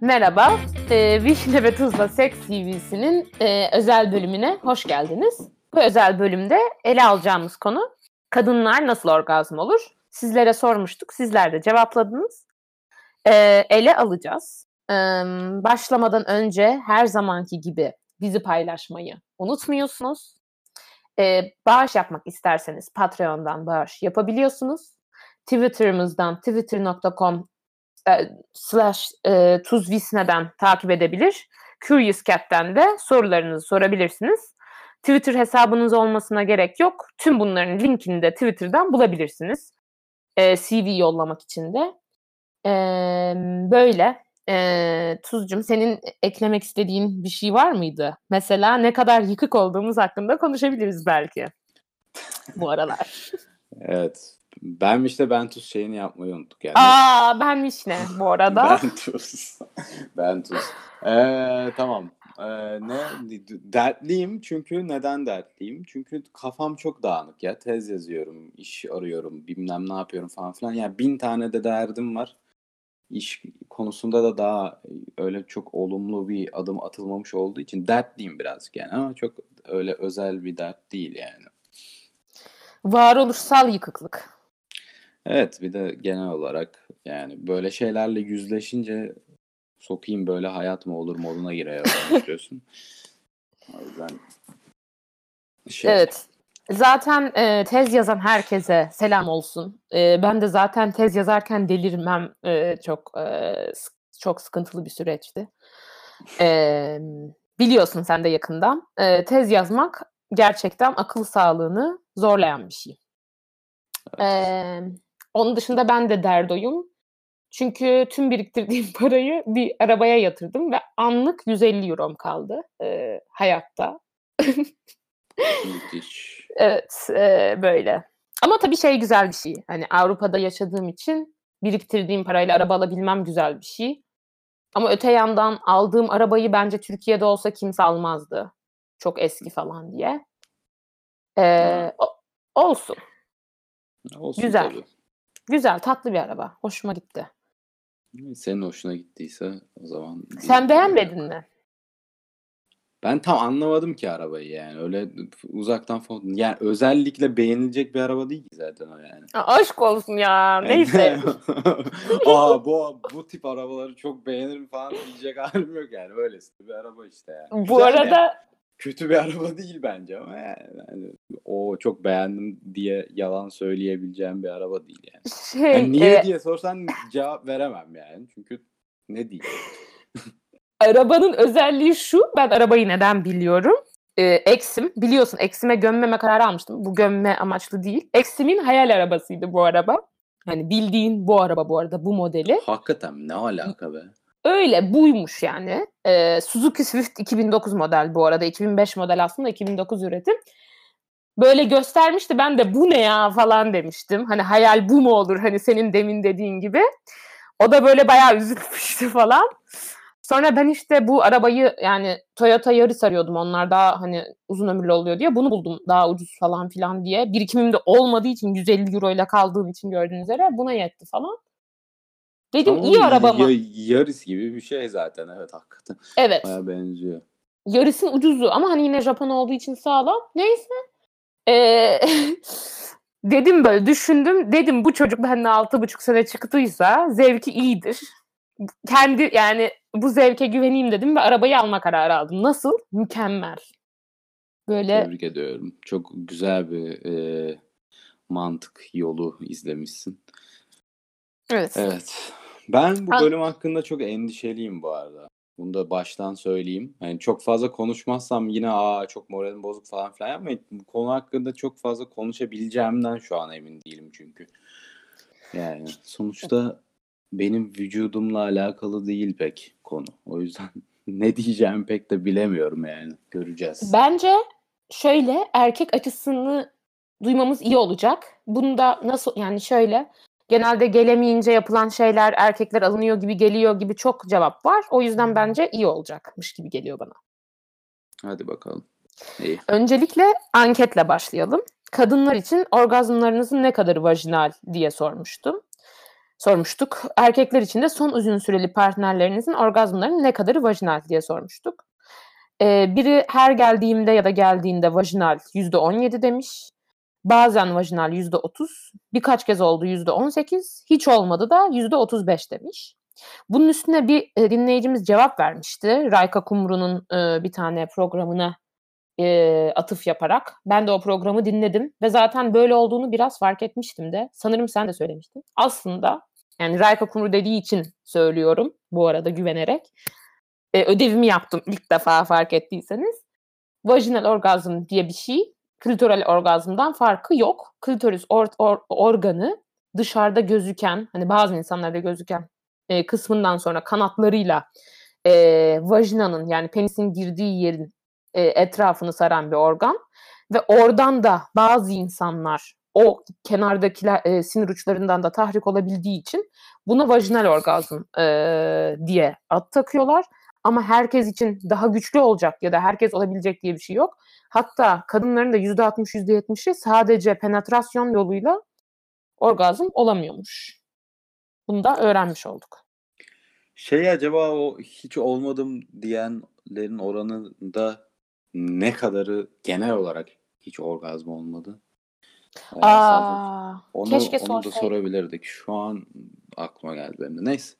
Merhaba, e, Vişne ve Tuzla Seks TV'sinin e, özel bölümüne hoş geldiniz. Bu özel bölümde ele alacağımız konu kadınlar nasıl orgazm olur? Sizlere sormuştuk, sizler de cevapladınız. E, ele alacağız. E, başlamadan önce her zamanki gibi bizi paylaşmayı unutmuyorsunuz. E, bağış yapmak isterseniz Patreon'dan bağış yapabiliyorsunuz. Twitter'ımızdan twitter.com e, slash e, tuzvisne'den takip edebilir. Curious Cat'ten de sorularınızı sorabilirsiniz. Twitter hesabınız olmasına gerek yok. Tüm bunların linkini de Twitter'dan bulabilirsiniz. E, CV yollamak için de. E, böyle. E, Tuzcum senin eklemek istediğin bir şey var mıydı? Mesela ne kadar yıkık olduğumuz hakkında konuşabiliriz belki. Bu aralar. Evet. Ben işte ben tuz şeyini yapmayı unuttuk yani. Aa benmiş ne bu arada? ben tuz. ben tuz. Ee, tamam. Ee, ne dertliyim çünkü neden dertliyim? Çünkü kafam çok dağınık ya. Tez yazıyorum, iş arıyorum, bilmem ne yapıyorum falan filan. Yani bin tane de derdim var. İş konusunda da daha öyle çok olumlu bir adım atılmamış olduğu için dertliyim birazcık yani ama çok öyle özel bir dert değil yani. Varoluşsal yıkıklık. Evet bir de genel olarak yani böyle şeylerle yüzleşince sokayım böyle hayat mı olur moduna giriyor istiyorsun. o yüzden şey. Evet. Zaten e, tez yazan herkese selam olsun. E, ben de zaten tez yazarken delirmem e, çok e, çok sıkıntılı bir süreçti. E, biliyorsun sen de yakından. E, tez yazmak gerçekten akıl sağlığını zorlayan bir şey. Evet. E, onun dışında ben de derdoyum. Çünkü tüm biriktirdiğim parayı bir arabaya yatırdım ve anlık 150 eurom kaldı e, hayatta. Müthiş. evet e, böyle. Ama tabii şey güzel bir şey. Hani Avrupa'da yaşadığım için biriktirdiğim parayla araba alabilmem güzel bir şey. Ama öte yandan aldığım arabayı bence Türkiye'de olsa kimse almazdı. Çok eski falan diye. Ee, olsun. Olsun güzel. Tabii. Güzel, tatlı bir araba. Hoşuma gitti. Senin hoşuna gittiyse o zaman... Sen beğenmedin mi? Ben tam anlamadım ki arabayı yani. Öyle uzaktan falan. Yani özellikle beğenilecek bir araba değil ki zaten o yani. aşk olsun ya. Neyse. Aa bu bu tip arabaları çok beğenirim falan diyecek halim yok yani. Öylesi bir araba işte yani. Bu Güzel arada yani kötü bir araba değil bence ama yani, o çok beğendim diye yalan söyleyebileceğim bir araba değil yani. Şey, yani niye e... diye sorsan cevap veremem yani. Çünkü ne diyeyim. Arabanın özelliği şu. Ben arabayı neden biliyorum? Ee, Exim. Biliyorsun Exim'e gömmeme kararı almıştım. Bu gömme amaçlı değil. Exim'in hayal arabasıydı bu araba. Hani bildiğin bu araba bu arada bu modeli. Hakikaten ne alaka be? Öyle buymuş yani. Ee, Suzuki Swift 2009 model bu arada. 2005 model aslında 2009 üretim. Böyle göstermişti ben de bu ne ya falan demiştim. Hani hayal bu mu olur hani senin demin dediğin gibi. O da böyle bayağı üzülmüştü falan. Sonra ben işte bu arabayı yani Toyota Yaris arıyordum. Onlar daha hani uzun ömürlü oluyor diye. Bunu buldum daha ucuz falan filan diye. Birikimim de olmadığı için 150 euro ile kaldığım için gördüğünüz üzere buna yetti falan. Dedim Ama iyi araba mı? Yaris gibi bir şey zaten evet hakikaten. Evet. Baya benziyor. Yaris'in ucuzu ama hani yine Japon olduğu için sağlam. Neyse. Ee, dedim böyle düşündüm. Dedim bu çocuk benden altı buçuk sene çıktıysa zevki iyidir. Kendi yani bu zevke güveneyim dedim ve arabayı alma kararı aldım. Nasıl? Mükemmel. Böyle Tebrik ediyorum. Çok güzel bir e, mantık yolu izlemişsin. Evet. Evet. Ben bu bölüm hakkında çok endişeliyim bu arada. Bunu da baştan söyleyeyim. Yani çok fazla konuşmazsam yine aa çok moralim bozuk falan filan ama bu konu hakkında çok fazla konuşabileceğimden şu an emin değilim çünkü. Yani sonuçta benim vücudumla alakalı değil pek konu. O yüzden ne diyeceğimi pek de bilemiyorum yani. Göreceğiz. Bence şöyle erkek açısını duymamız iyi olacak. Bunda nasıl yani şöyle genelde gelemeyince yapılan şeyler erkekler alınıyor gibi geliyor gibi çok cevap var. O yüzden bence iyi olacakmış gibi geliyor bana. Hadi bakalım. İyi. Öncelikle anketle başlayalım. Kadınlar için orgazmlarınızın ne kadarı vajinal diye sormuştum. sormuştuk. Erkekler için de son uzun süreli partnerlerinizin orgazmlarının ne kadarı vajinal diye sormuştuk. Ee, biri her geldiğimde ya da geldiğinde vajinal %17 demiş. Bazen vajinal %30. Birkaç kez oldu %18. Hiç olmadı da %35 demiş. Bunun üstüne bir e, dinleyicimiz cevap vermişti. Rayka Kumru'nun e, bir tane programına e, atıf yaparak. Ben de o programı dinledim ve zaten böyle olduğunu biraz fark etmiştim de. Sanırım sen de söylemiştin. Aslında yani Rayka Kumru dediği için söylüyorum bu arada güvenerek. E, ödevimi yaptım ilk defa fark ettiyseniz. Vajinal orgazm diye bir şey klitoral orgazmdan farkı yok. Klitoris or, or, organı dışarıda gözüken hani bazı insanlarda gözüken e, kısmından sonra kanatlarıyla e, vajinanın yani penisin girdiği yerin e, etrafını saran bir organ ve oradan da bazı insanlar o kenardaki e, sinir uçlarından da tahrik olabildiği için buna vajinal orgazm e, diye ad takıyorlar. Ama herkes için daha güçlü olacak ya da herkes olabilecek diye bir şey yok. Hatta kadınların da %60 %70'i sadece penetrasyon yoluyla orgazm olamıyormuş. Bunu da öğrenmiş olduk. Şey acaba o hiç olmadım diyenlerin oranında ne kadarı genel olarak hiç orgazm olmadı? Yani Aa, onu, keşke onu da sorabilirdik. Şu an aklıma geldi benim de. Neyse.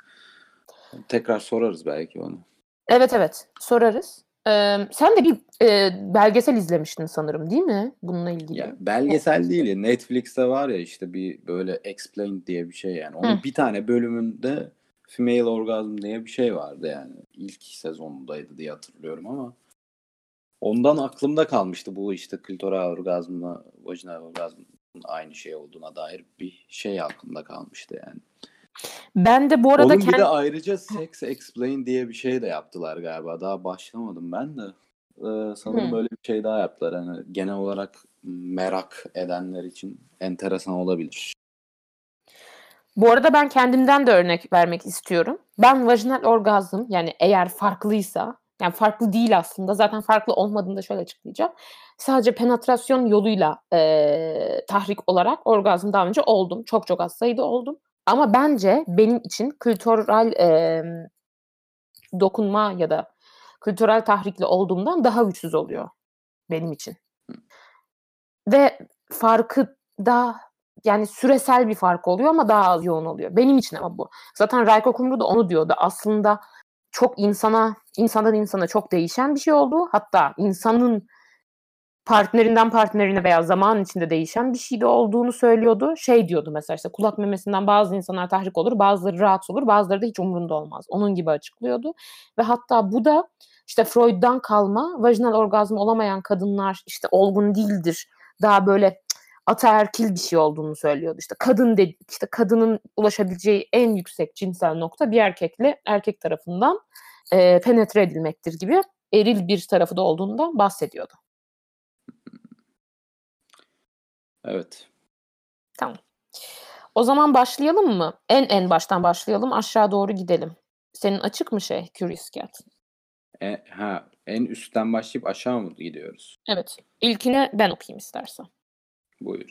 Tekrar sorarız belki onu. Evet evet sorarız. Ee, sen de bir e, belgesel izlemiştin sanırım değil mi bununla ilgili? Ya, belgesel değil Netflix'te var ya işte bir böyle Explained diye bir şey yani. Onun Hı. bir tane bölümünde Female Orgasm diye bir şey vardı yani. İlk sezonundaydı diye hatırlıyorum ama ondan aklımda kalmıştı bu işte klitoral orgazmla vajinal orgazmın aynı şey olduğuna dair bir şey aklımda kalmıştı yani. Ben de bu arada Onun bir de ayrıca Sex Explain diye bir şey de yaptılar galiba. Daha başlamadım ben de. Ee, sanırım Hı. böyle bir şey daha yaptılar. Yani genel olarak merak edenler için enteresan olabilir. Bu arada ben kendimden de örnek vermek istiyorum. Ben vajinal orgazm yani eğer farklıysa yani farklı değil aslında zaten farklı olmadığını da şöyle açıklayacağım. Sadece penetrasyon yoluyla e, tahrik olarak orgazm daha önce oldum. Çok çok az sayıda oldum. Ama bence benim için klitoral e, dokunma ya da klitoral tahrikli olduğumdan daha güçsüz oluyor benim için. Ve farkı da yani süresel bir fark oluyor ama daha az yoğun oluyor. Benim için ama bu. Zaten Rayko Kumru da onu diyordu. Aslında çok insana, insandan insana çok değişen bir şey oldu. Hatta insanın partnerinden partnerine veya zaman içinde değişen bir şey de olduğunu söylüyordu. Şey diyordu mesela işte kulak memesinden bazı insanlar tahrik olur, bazıları rahatsız olur, bazıları da hiç umurunda olmaz. Onun gibi açıklıyordu. Ve hatta bu da işte Freud'dan kalma vajinal orgazm olamayan kadınlar işte olgun değildir. Daha böyle ataerkil bir şey olduğunu söylüyordu. İşte kadın dedi, işte kadının ulaşabileceği en yüksek cinsel nokta bir erkekle erkek tarafından e, penetre edilmektir gibi eril bir tarafı da olduğundan bahsediyordu. Evet. Tamam. O zaman başlayalım mı? En en baştan başlayalım. Aşağı doğru gidelim. Senin açık mı şey Curious Cat? E, ha, en üstten başlayıp aşağı mı gidiyoruz? Evet. İlkine ben okuyayım istersen. Buyur.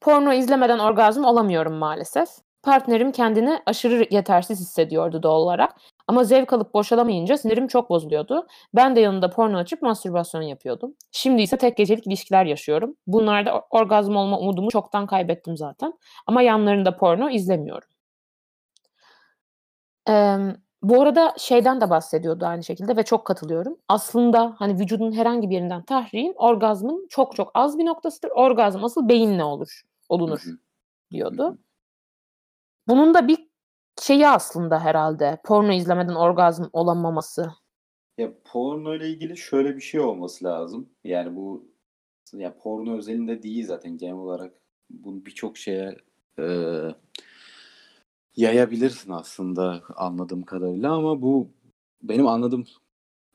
Porno izlemeden orgazm olamıyorum maalesef. Partnerim kendini aşırı yetersiz hissediyordu doğal olarak. Ama zevk alıp boşalamayınca sinirim çok bozuluyordu. Ben de yanında porno açıp mastürbasyon yapıyordum. Şimdi ise tek gecelik ilişkiler yaşıyorum. Bunlarda orgazm olma umudumu çoktan kaybettim zaten. Ama yanlarında porno izlemiyorum. Ee, bu arada şeyden de bahsediyordu aynı şekilde ve çok katılıyorum. Aslında hani vücudun herhangi bir yerinden tahriğin orgazmın çok çok az bir noktasıdır. Orgazm asıl beyinle olur, olunur diyordu. Bunun da bir şeyi aslında herhalde porno izlemeden orgazm olamaması. Ya porno ile ilgili şöyle bir şey olması lazım. Yani bu ya porno özelinde değil zaten genel olarak bunu birçok şeye e, yayabilirsin aslında anladığım kadarıyla ama bu benim anladığım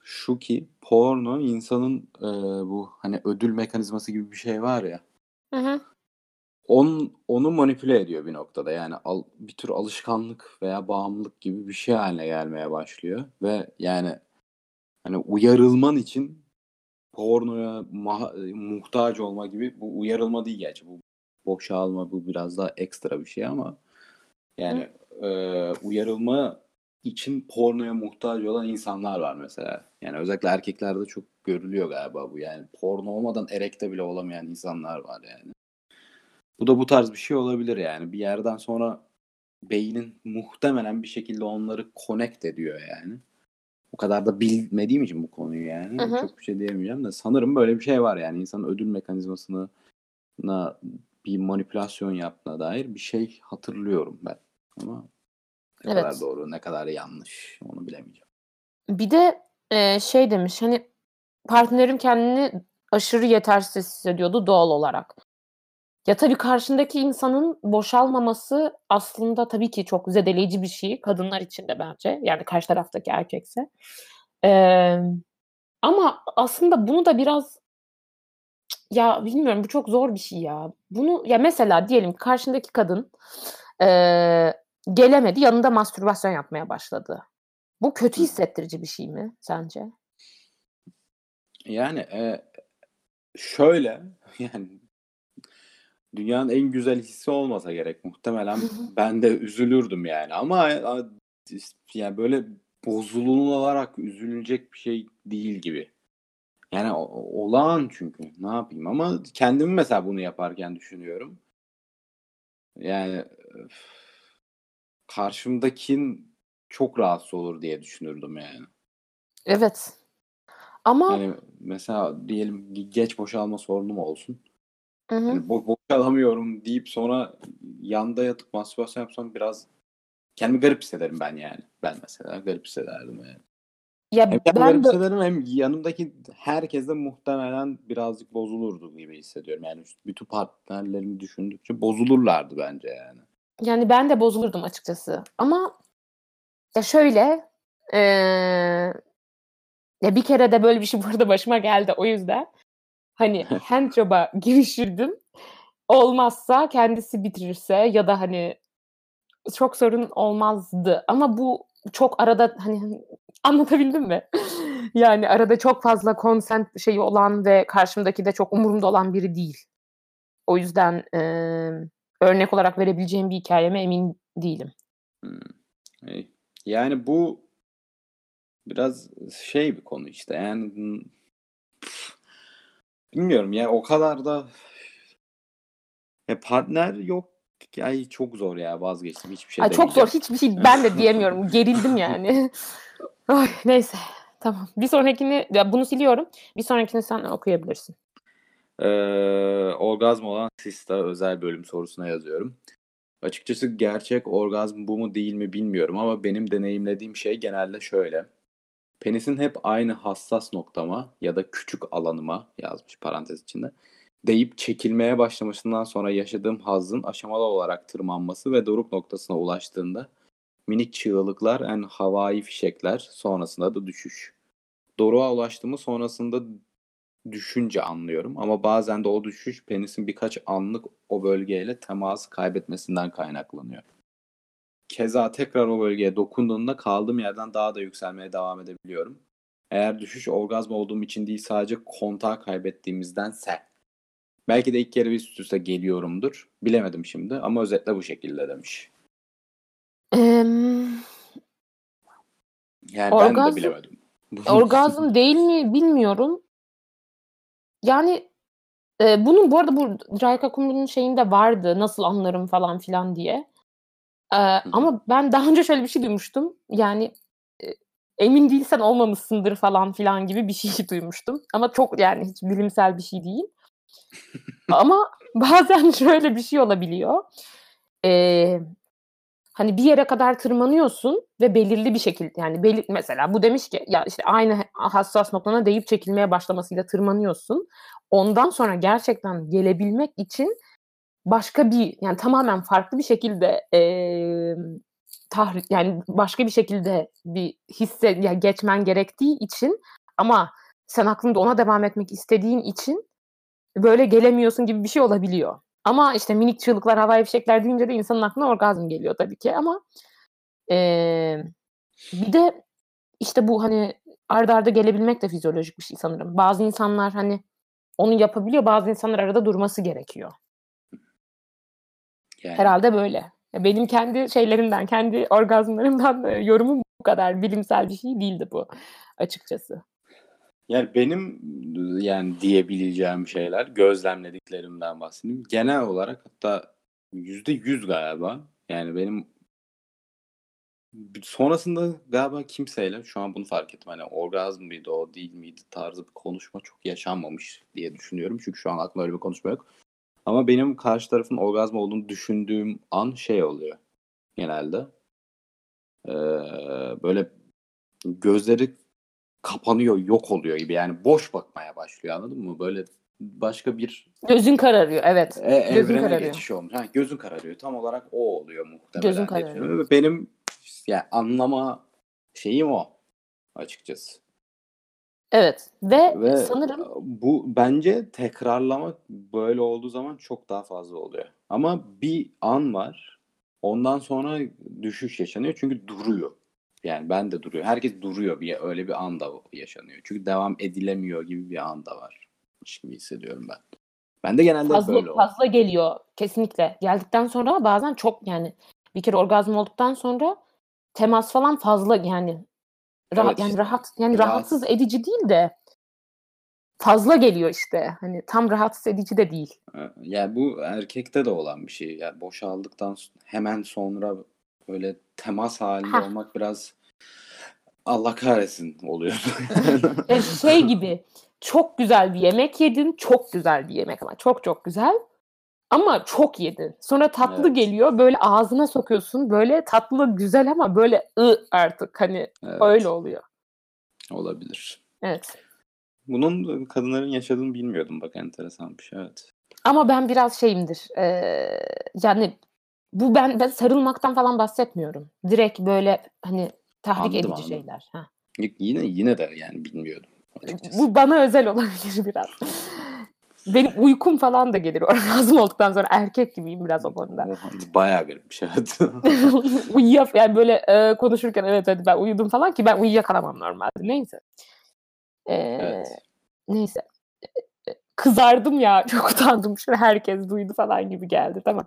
şu ki porno insanın e, bu hani ödül mekanizması gibi bir şey var ya. Hı hı. On, onu manipüle ediyor bir noktada. Yani al, bir tür alışkanlık veya bağımlılık gibi bir şey haline gelmeye başlıyor. Ve yani hani uyarılman için pornoya ma- muhtaç olma gibi bu uyarılma değil gerçi. Bu boşalma bu biraz daha ekstra bir şey ama Yani e, uyarılma için pornoya muhtaç olan insanlar var mesela. Yani özellikle erkeklerde çok görülüyor galiba bu. Yani porno olmadan erekte bile olamayan insanlar var yani. Bu da bu tarz bir şey olabilir yani. Bir yerden sonra beynin muhtemelen bir şekilde onları connect ediyor yani. O kadar da bilmediğim için bu konuyu yani. Hı hı. Çok bir şey diyemeyeceğim de sanırım böyle bir şey var yani. insanın ödül mekanizmasına bir manipülasyon yaptığına dair bir şey hatırlıyorum ben. Ama ne Evet. kadar doğru, ne kadar yanlış onu bilemeyeceğim. Bir de e, şey demiş hani partnerim kendini aşırı yetersiz hissediyordu doğal olarak. Ya tabii karşındaki insanın boşalmaması aslında tabii ki çok zedeleyici bir şey kadınlar için de bence. Yani karşı taraftaki erkekse. Ee, ama aslında bunu da biraz ya bilmiyorum bu çok zor bir şey ya. Bunu ya mesela diyelim ki karşındaki kadın eee, gelemedi yanında mastürbasyon yapmaya başladı. Bu kötü hissettirici bir şey mi sence? Yani e, şöyle yani dünyanın en güzel hissi olmasa gerek muhtemelen ben de üzülürdüm yani ama yani böyle bozulularak üzülünecek bir şey değil gibi. Yani olağan çünkü ne yapayım ama kendimi mesela bunu yaparken düşünüyorum. Yani öf, karşımdakin çok rahatsız olur diye düşünürdüm yani. Evet. Ama Yani mesela diyelim geç boşalma sorunum olsun. Hı hı. Yani bo- boşalamıyorum deyip sonra yanda yatıp mastürbasyon yapsam biraz kendimi garip hissederim ben yani. Ben mesela garip hissederdim yani. Ya Hem ben garip de hissederim hem yanımdaki herkes de muhtemelen birazcık bozulurdu gibi hissediyorum. Yani bütün partnerlerimi düşündükçe bozulurlardı bence yani. yani ben de bozulurdum açıkçası. Ama ya şöyle eee, ya bir kere de böyle bir şey burada başıma geldi o yüzden hani handjob'a girişirdim. Olmazsa kendisi bitirirse ya da hani çok sorun olmazdı. Ama bu çok arada hani anlatabildim mi? Yani arada çok fazla consent şeyi olan ve karşımdaki de çok umurumda olan biri değil. O yüzden eee, örnek olarak verebileceğim bir hikayeme emin değilim. Hmm. E, Yani bu biraz şey bir konu işte yani bilmiyorum ya o kadar da ya partner yok ay çok zor ya vazgeçtim hiçbir şey Ay çok zor hiçbir şey ben de diyemiyorum. Gerildim yani. Ay, neyse tamam. Bir sonrakini ya bunu siliyorum. Bir sonrakini sen okuyabilirsin. Ee, orgazm olan Sista özel bölüm sorusuna yazıyorum. Açıkçası gerçek orgazm bu mu değil mi bilmiyorum ama benim deneyimlediğim şey genelde şöyle. Penisin hep aynı hassas noktama ya da küçük alanıma yazmış parantez içinde deyip çekilmeye başlamasından sonra yaşadığım hazzın aşamalı olarak tırmanması ve doruk noktasına ulaştığında minik çığlıklar en havai fişekler sonrasında da düşüş. Doruğa ulaştığımı sonrasında düşünce anlıyorum ama bazen de o düşüş penisin birkaç anlık o bölgeyle teması kaybetmesinden kaynaklanıyor. Keza tekrar o bölgeye dokunduğunda kaldığım yerden daha da yükselmeye devam edebiliyorum. Eğer düşüş orgazm olduğum için değil sadece kontağı kaybettiğimizdense. Belki de ilk kere üst üste geliyorumdur. Bilemedim şimdi ama özetle bu şekilde demiş. Em, Yani ben de Orgazm- bilemedim. orgazm değil mi bilmiyorum. Yani e, bunun bu arada bu Rayka Kumru'nun şeyinde vardı nasıl anlarım falan filan diye. E, ama ben daha önce şöyle bir şey duymuştum. Yani e, emin değilsen olmamışsındır falan filan gibi bir şey duymuştum. Ama çok yani hiç bilimsel bir şey değil. ama bazen şöyle bir şey olabiliyor. E, hani bir yere kadar tırmanıyorsun ve belirli bir şekilde yani belli, mesela bu demiş ki ya işte aynı hassas noktana deyip çekilmeye başlamasıyla tırmanıyorsun. Ondan sonra gerçekten gelebilmek için başka bir yani tamamen farklı bir şekilde eee tahrik yani başka bir şekilde bir hisse ya geçmen gerektiği için ama sen aklında ona devam etmek istediğin için böyle gelemiyorsun gibi bir şey olabiliyor. Ama işte minik çığlıklar, havai fişekler deyince de insanın aklına orgazm geliyor tabii ki ama eee, bir de işte bu hani arda arda gelebilmek de fizyolojik bir şey sanırım. Bazı insanlar hani onu yapabiliyor, bazı insanlar arada durması gerekiyor. Yani Herhalde böyle. Benim kendi şeylerimden, kendi orgazmlarımdan e, yorumum bu kadar bilimsel bir şey değildi bu açıkçası. Yani benim yani diyebileceğim şeyler gözlemlediklerimden bahsedeyim. Genel olarak hatta yüzde yüz galiba. Yani benim sonrasında galiba kimseyle şu an bunu fark ettim. Hani orgazm mıydı o değil miydi tarzı bir konuşma çok yaşanmamış diye düşünüyorum. Çünkü şu an aklımda öyle bir konuşma yok. Ama benim karşı tarafın orgazm olduğunu düşündüğüm an şey oluyor genelde. Ee, böyle gözleri kapanıyor, yok oluyor gibi. Yani boş bakmaya başlıyor anladın mı? Böyle başka bir gözün kararıyor evet. E, evrene kararıyor. geçiş olmuş. Ha, gözün kararıyor. Tam olarak o oluyor muhtemelen. Gözün kararıyor. Benim yani anlama şeyim o açıkçası. Evet ve, ve sanırım bu bence tekrarlama böyle olduğu zaman çok daha fazla oluyor. Ama bir an var. Ondan sonra düşüş yaşanıyor çünkü duruyor. Yani ben de duruyor. Herkes duruyor bir öyle bir anda yaşanıyor. Çünkü devam edilemiyor gibi bir anda var. Gibi hissediyorum ben. Ben de genelde fazla, böyle oluyor. Fazla geliyor kesinlikle. Geldikten sonra bazen çok yani bir kere orgazm olduktan sonra temas falan fazla yani rahat evet, yani rahat yani rahatsız. rahatsız edici değil de fazla geliyor işte. Hani tam rahatsız edici de değil. Yani bu erkekte de olan bir şey. Yani boşaldıktan hemen sonra böyle temas halinde Heh. olmak biraz Allah kahretsin oluyor. şey gibi çok güzel bir yemek yedin. Çok güzel bir yemek ama çok çok güzel. Ama çok yedin. Sonra tatlı evet. geliyor. Böyle ağzına sokuyorsun. Böyle tatlı güzel ama böyle ı artık hani evet. öyle oluyor. Olabilir. Evet. Bunun kadınların yaşadığını bilmiyordum bak enteresan bir şey evet. Ama ben biraz şeyimdir. Ee, yani bu ben, ben sarılmaktan falan bahsetmiyorum. Direkt böyle hani tahrik anladım, edici anladım. şeyler. Ha. Yine yine de yani bilmiyordum. Açıkçası. Bu bana özel olabilir biraz. Benim uykum falan da gelir orgazm olduktan sonra erkek gibiyim biraz o konuda. Bayağı garip bir şey. Uyuyap yani böyle e, konuşurken evet hadi ben uyudum falan ki ben uyuyakalamam normalde. Neyse. Ee, evet. Neyse. Kızardım ya. Çok utandım. Şimdi herkes duydu falan gibi geldi. Tamam.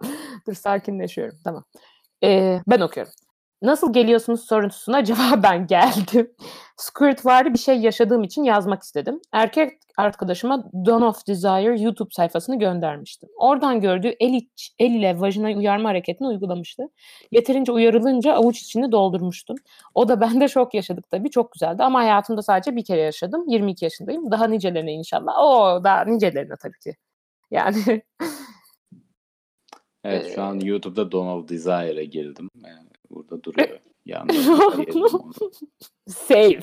Dur sakinleşiyorum. Tamam. Ee, ben okuyorum. Nasıl geliyorsunuz sorusuna cevaben geldim. Squirt vardı bir şey yaşadığım için yazmak istedim. Erkek arkadaşıma Dawn of Desire YouTube sayfasını göndermiştim. Oradan gördüğü el, iç, el ile vajina uyarma hareketini uygulamıştı. Yeterince uyarılınca avuç içini doldurmuştum. O da bende şok yaşadık tabii. Çok güzeldi ama hayatımda sadece bir kere yaşadım. 22 yaşındayım. Daha nicelerine inşallah. O daha nicelerine tabii ki. Yani Evet şu an YouTube'da Dawn of Desire'a girdim. Yani burada duruyor. Yanında Safe.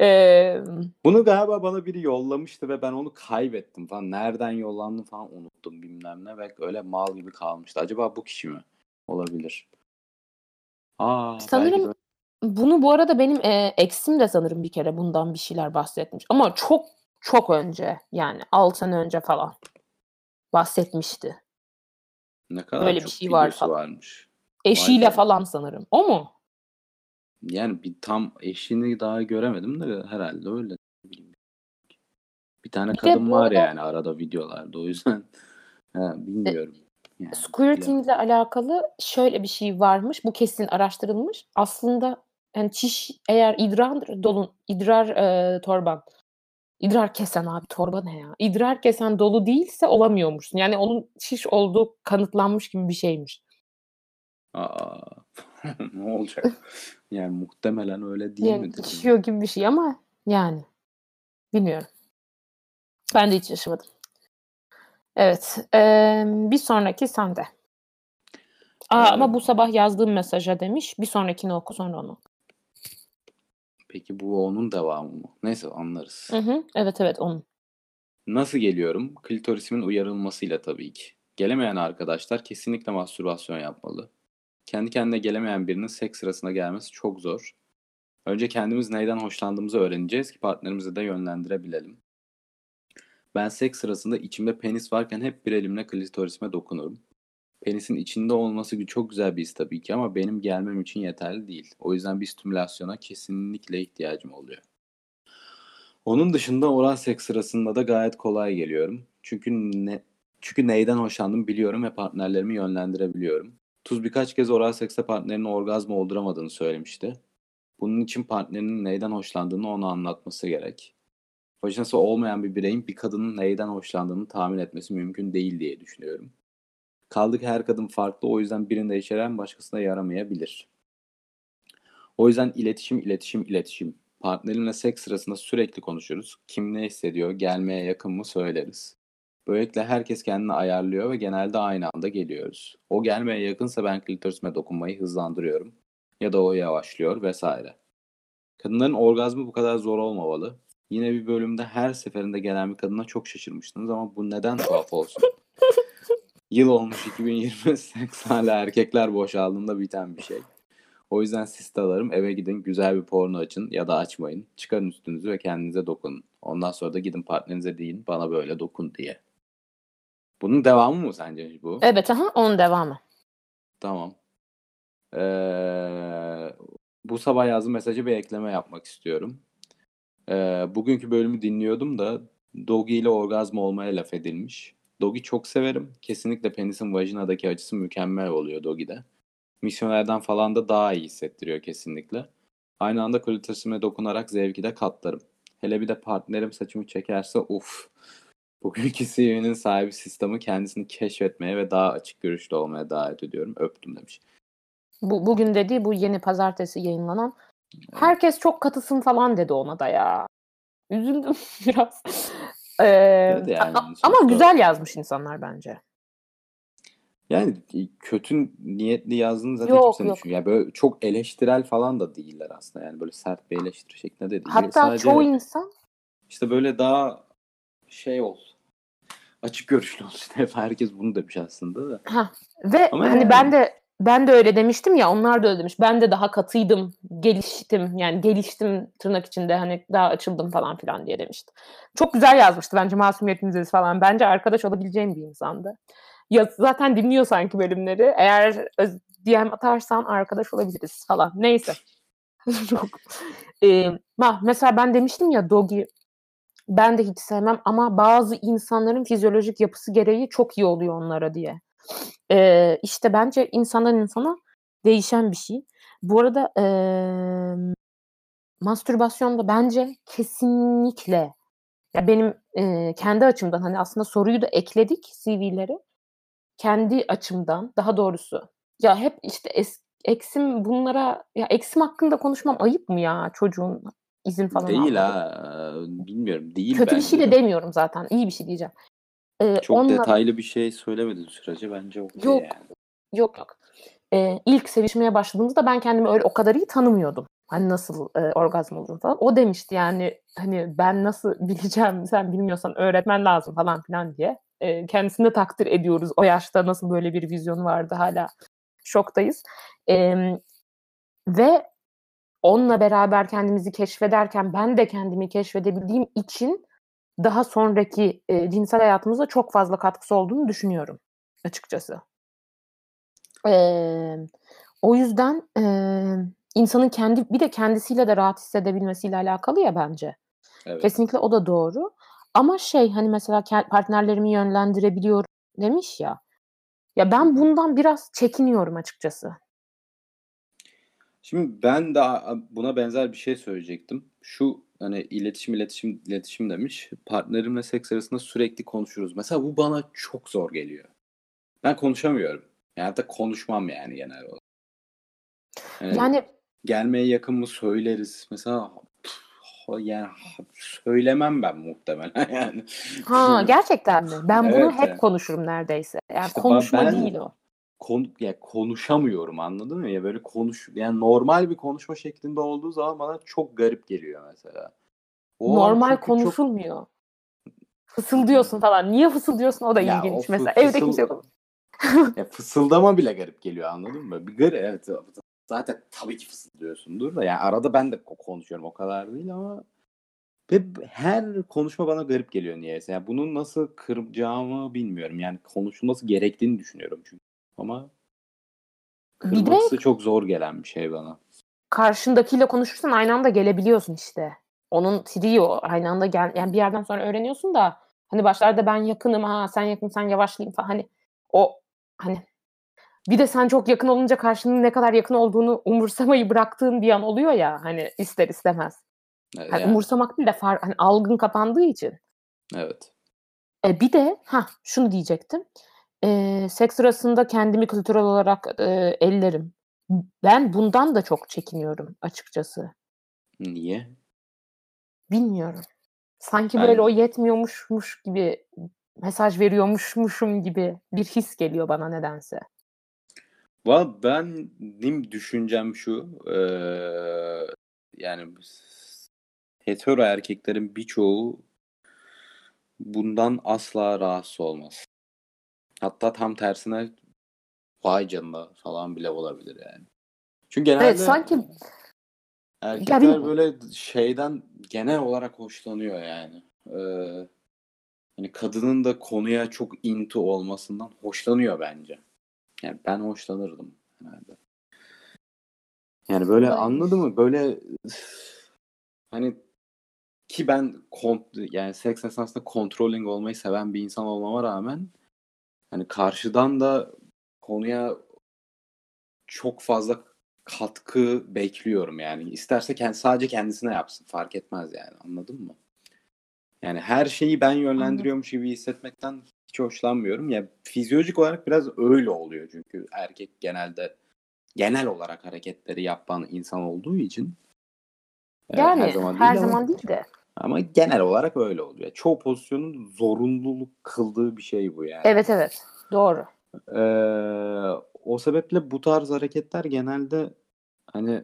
Ee, Bunu galiba bana biri yollamıştı ve ben onu kaybettim falan. Nereden yollandı falan unuttum bilmem ne ve öyle mal gibi kalmıştı. Acaba bu kişi mi? Olabilir. Aa, sanırım bunu bu arada benim e, eksim de sanırım bir kere bundan bir şeyler bahsetmiş. Ama çok çok önce yani 6 sene önce falan bahsetmişti. Ne kadar Böyle çok bir şey var falan. varmış. Eşiyle Vay falan sanırım. O mu? Yani bir tam eşini daha göremedim de herhalde öyle. Bir tane bir kadın var yani arada videolarda o yüzden he, bilmiyorum. Yani, Squirting ile alakalı şöyle bir şey varmış. Bu kesin araştırılmış. Aslında yani çiş eğer idrar dolun idrar e, torban idrar kesen abi torba ne ya? İdrar kesen dolu değilse olamıyormuşsun. Yani onun şiş olduğu kanıtlanmış gibi bir şeymiş. Aa, ne olacak? Yani muhtemelen öyle değil yani, midir? Şişiyor gibi bir şey ama yani bilmiyorum. Ben de hiç yaşamadım. Evet. E, bir sonraki sende. Aa, ee, ama bu sabah yazdığım mesaja demiş. Bir sonrakini oku sonra onu. Peki bu onun devamı mı? Neyse anlarız. Hı hı, evet evet onun. Nasıl geliyorum? Klitorisimin uyarılmasıyla tabii ki. Gelemeyen arkadaşlar kesinlikle mastürbasyon yapmalı. Kendi kendine gelemeyen birinin seks sırasına gelmesi çok zor. Önce kendimiz neyden hoşlandığımızı öğreneceğiz ki partnerimizi de yönlendirebilelim. Ben seks sırasında içimde penis varken hep bir elimle klitorisime dokunurum. Penisin içinde olması çok güzel bir his tabii ki ama benim gelmem için yeterli değil. O yüzden bir stimülasyona kesinlikle ihtiyacım oluyor. Onun dışında oral seks sırasında da gayet kolay geliyorum. Çünkü ne çünkü neyden hoşlandım biliyorum ve partnerlerimi yönlendirebiliyorum Tuz birkaç kez oral sekste partnerinin orgazm olduramadığını söylemişti. Bunun için partnerinin neyden hoşlandığını ona anlatması gerek. Vajinası olmayan bir bireyin bir kadının neyden hoşlandığını tahmin etmesi mümkün değil diye düşünüyorum. Kaldı ki her kadın farklı o yüzden birinde yarayan başkasına yaramayabilir. O yüzden iletişim, iletişim, iletişim. Partnerimle seks sırasında sürekli konuşuruz. Kim ne hissediyor, gelmeye yakın mı söyleriz. Böylelikle herkes kendini ayarlıyor ve genelde aynı anda geliyoruz. O gelmeye yakınsa ben klitorisime dokunmayı hızlandırıyorum. Ya da o yavaşlıyor vesaire. Kadınların orgazmı bu kadar zor olmamalı. Yine bir bölümde her seferinde gelen bir kadına çok şaşırmıştınız ama bu neden tuhaf olsun? Yıl olmuş 2020 seks hala erkekler boşaldığında biten bir şey. O yüzden sistalarım eve gidin güzel bir porno açın ya da açmayın. Çıkarın üstünüzü ve kendinize dokunun. Ondan sonra da gidin partnerinize deyin bana böyle dokun diye. Bunun devamı mı sence bu? Evet aha onun devamı. Tamam. Ee, bu sabah yazdığım mesajı bir ekleme yapmak istiyorum. Ee, bugünkü bölümü dinliyordum da Dogi ile orgazm olmaya laf edilmiş. Dogi çok severim. Kesinlikle penisin vajinadaki açısı mükemmel oluyor Dogi'de. Misyonerden falan da daha iyi hissettiriyor kesinlikle. Aynı anda klitorisime dokunarak zevki de katlarım. Hele bir de partnerim saçımı çekerse uf. Bugünkü CV'nin sahibi sistemi kendisini keşfetmeye ve daha açık görüşlü olmaya davet ediyorum. Öptüm demiş. Bu, bugün dediği bu yeni pazartesi yayınlanan. Herkes çok katısın falan dedi ona da ya. Üzüldüm biraz. Ee, Evet yani a- ama güzel yazmış insanlar bence. Yani kötü niyetli yazdığını zaten Yok, yok. düşünmüyor. Yani böyle çok eleştirel falan da değiller aslında. Yani böyle sert bir eleştiri şeklinde de değil. Hatta Sadece çoğu insan işte böyle daha şey ol. Açık görüşlü ol. İşte hep herkes bunu demiş aslında da. ha ve Ama hani yani. ben de ben de öyle demiştim ya onlar da öyle demiş. Ben de daha katıydım, geliştim yani geliştim tırnak içinde hani daha açıldım falan filan diye demişti. Çok güzel yazmıştı bence Masumiyet Müzesi falan. Bence arkadaş olabileceğim bir insandı. Ya zaten dinliyor sanki bölümleri. Eğer DM atarsan arkadaş olabiliriz falan. Neyse. Çok. Ee, ma- mesela ben demiştim ya Dogi ben de hiç sevmem ama bazı insanların fizyolojik yapısı gereği çok iyi oluyor onlara diye. Ee, işte bence insandan insana değişen bir şey. Bu arada eee mastürbasyon da bence kesinlikle ya benim eee, kendi açımdan hani aslında soruyu da ekledik CV'lere. Kendi açımdan daha doğrusu ya hep işte es, eksim bunlara ya eksim hakkında konuşmam ayıp mı ya çocuğun izin falan Değil ha. Bilmiyorum. Değil Kötü bir şey de de. demiyorum zaten. İyi bir şey diyeceğim. Ee, Çok onunla- detaylı bir şey söylemediğin sürece bence okey Yok. yani. Yok yok. Ee, ilk sevişmeye başladığımızda ben kendimi öyle o kadar iyi tanımıyordum. Hani nasıl e, orgazm olduğunu falan. O demişti yani hani ben nasıl bileceğim sen bilmiyorsan öğretmen lazım falan filan diye. Ee, kendisini de takdir ediyoruz. O yaşta nasıl böyle bir vizyonu vardı hala şoktayız. Ee, ve onunla beraber kendimizi keşfederken ben de kendimi keşfedebildiğim için daha sonraki e, cinsel hayatımıza çok fazla katkısı olduğunu düşünüyorum açıkçası. Eee, o yüzden eee, insanın kendi bir de kendisiyle de rahat hissedebilmesiyle alakalı ya bence. Evet. Kesinlikle o da doğru. Ama şey hani mesela partnerlerimi yönlendirebiliyorum demiş ya. Ya ben bundan biraz çekiniyorum açıkçası. Şimdi ben de buna benzer bir şey söyleyecektim. Şu hani iletişim iletişim iletişim demiş. Partnerimle seks arasında sürekli konuşuruz. Mesela bu bana çok zor geliyor. Ben konuşamıyorum. Yani hatta konuşmam yani genel olarak. Yani Yani gelmeye yakın mı söyleriz. Mesela pf, yani söylemem ben muhtemelen yani. ha gerçekten mi? Ben bunu Evet hep yani. konuşurum neredeyse. Yani İşte konuşma ben- değil o. Kon, ya konuşamıyorum anladın mı? Ya böyle konuş yani normal bir konuşma şeklinde olduğu zaman bana çok garip geliyor mesela. O Normal çünkü çok- konuşulmuyor. Fısıldıyorsun falan. Niye fısıldıyorsun o da Ya ilginç. o Mesela evde kimse yok. Ya fısıldama bile garip geliyor anladın mı? Bir garip evet zaten tabii ki fısıldıyorsundur da yani arada ben de ko- konuşuyorum o kadar değil ama ve her konuşma bana garip geliyor niyeyse. Yani bunu nasıl kıracağımı bilmiyorum. Yani konuşulması gerektiğini düşünüyorum çünkü. Ama Bir de kırması çok zor gelen bir şey bana. karşındakiyle konuşursan aynı anda gelebiliyorsun işte. Onun trio aynı anda gel yani bir yerden sonra öğreniyorsun da hani başlarda ben yakınım ha sen yakın sen yavaşlayayım falan hani o hani bir de sen çok yakın olunca karşının ne kadar yakın olduğunu umursamayı bıraktığın bir an oluyor ya hani ister istemez. Evet, Hani yani, umursamak değil de far, hani algın kapandığı için. evet. E, bir de ha şunu diyecektim. E, seks sırasında kendimi kültürel olarak e, ellerim. Ben bundan da çok çekiniyorum açıkçası. Niye? Bilmiyorum. Sanki Ben- böyle o yetmiyormuşmuş gibi mesaj veriyormuşmuşum gibi bir his geliyor bana nedense. Valla benim düşüncem şu. eee, yani hetero erkeklerin birçoğu bundan asla rahatsız olmaz. Hatta tam tersine vay canına falan bile olabilir yani. Çünkü genelde Evet sanki erkekler bilmiyorum. böyle şeyden genel olarak hoşlanıyor yani. Eee, hani kadının da konuya çok into olmasından hoşlanıyor bence. Yani ben hoşlanırdım herhalde. Yani böyle anladın mı? Böyle hani ki ben kont yani seks esnasında controlling olmayı seven bir insan olmama rağmen hani karşıdan da konuya çok fazla katkı bekliyorum yani. İsterse kend, sadece kendisine yapsın fark etmez yani anladın mı? Yani her şeyi ben yönlendiriyormuş gibi hissetmekten hiç hoşlanmıyorum. Ya fizyolojik olarak biraz öyle oluyor çünkü erkek genelde genel olarak hareketleri yapan insan olduğu için e, yani her zaman değil her ama, zaman değil de. Ama genel olarak öyle oluyor. Çoğu pozisyonun zorunluluk kıldığı bir şey bu yani. Evet evet doğru. Ee, o sebeple bu tarz hareketler genelde hani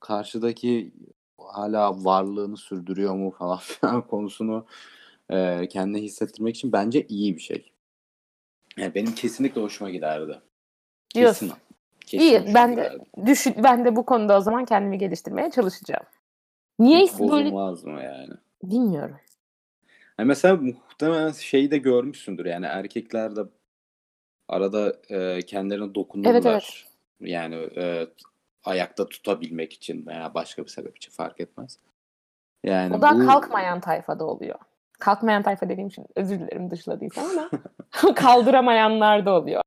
karşıdaki hala varlığını sürdürüyor mu falan filan konusunu e, kendine hissettirmek için bence iyi bir şey. Yani benim kesinlikle hoşuma giderdi. Diyorsun. Kesin. Kesin İyi ben de düşün ben de bu konuda o zaman kendimi geliştirmeye çalışacağım. Niye böyle bozulmaz mı yani? Bilmiyorum. Yani mesela muhtemelen şeyi de görmüşsündür yani erkekler de arada e, kendilerine dokunurlar. Evet, evet. Yani e, ayakta tutabilmek için veya başka bir sebep için fark etmez. Yani O da bu kalkmayan tayfada oluyor. Kalkmayan tayfa dediğim için özür dilerim dışladıysam ama kaldıramayanlar da oluyor.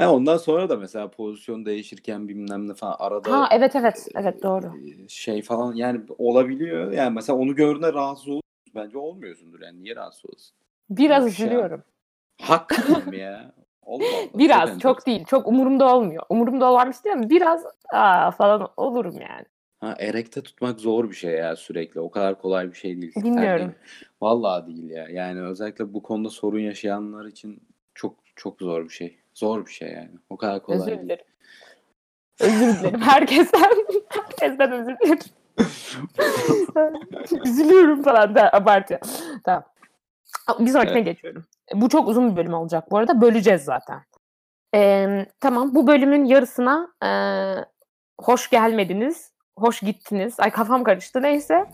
He, ondan sonra da mesela pozisyon değişirken bilmem ne falan arada Ha evet evet evet doğru. e, şey falan yani olabiliyor. Yani mesela onu gördüğünde rahatsız olur. Bence olmuyorsundur yani niye rahatsız olasın? Biraz ya. üzülüyorum. Hakikaten mi ya? Allah Allah. Biraz çok değil. Çok umurumda olmuyor. Umurumda olan bir şey değil mi? Biraz aa, falan olurum yani. Ha, erekte tutmak zor bir şey ya sürekli. O kadar kolay bir şey değil. Bilmiyorum. Yani, vallahi değil ya. Yani özellikle bu konuda sorun yaşayanlar için çok çok zor bir şey. Zor bir şey yani. O kadar kolay Özür değil. dilerim. Özür dilerim. Herkesten, herkesten özür dilerim. Üzülüyorum falan da abartıyor. Tamam. Bir sonrakine Evet. geçiyorum. Bu çok uzun bir bölüm olacak bu arada. Böleceğiz zaten. Ee, tamam bu bölümün yarısına e, hoş gelmediniz, hoş gittiniz. Ay kafam karıştı neyse.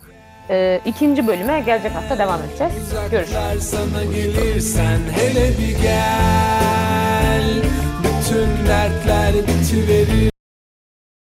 Ee, ikinci bölüme gelecek hafta devam edeceğiz. Görüşürüz. Sana gelirsen hele bir gel dertler bitiverir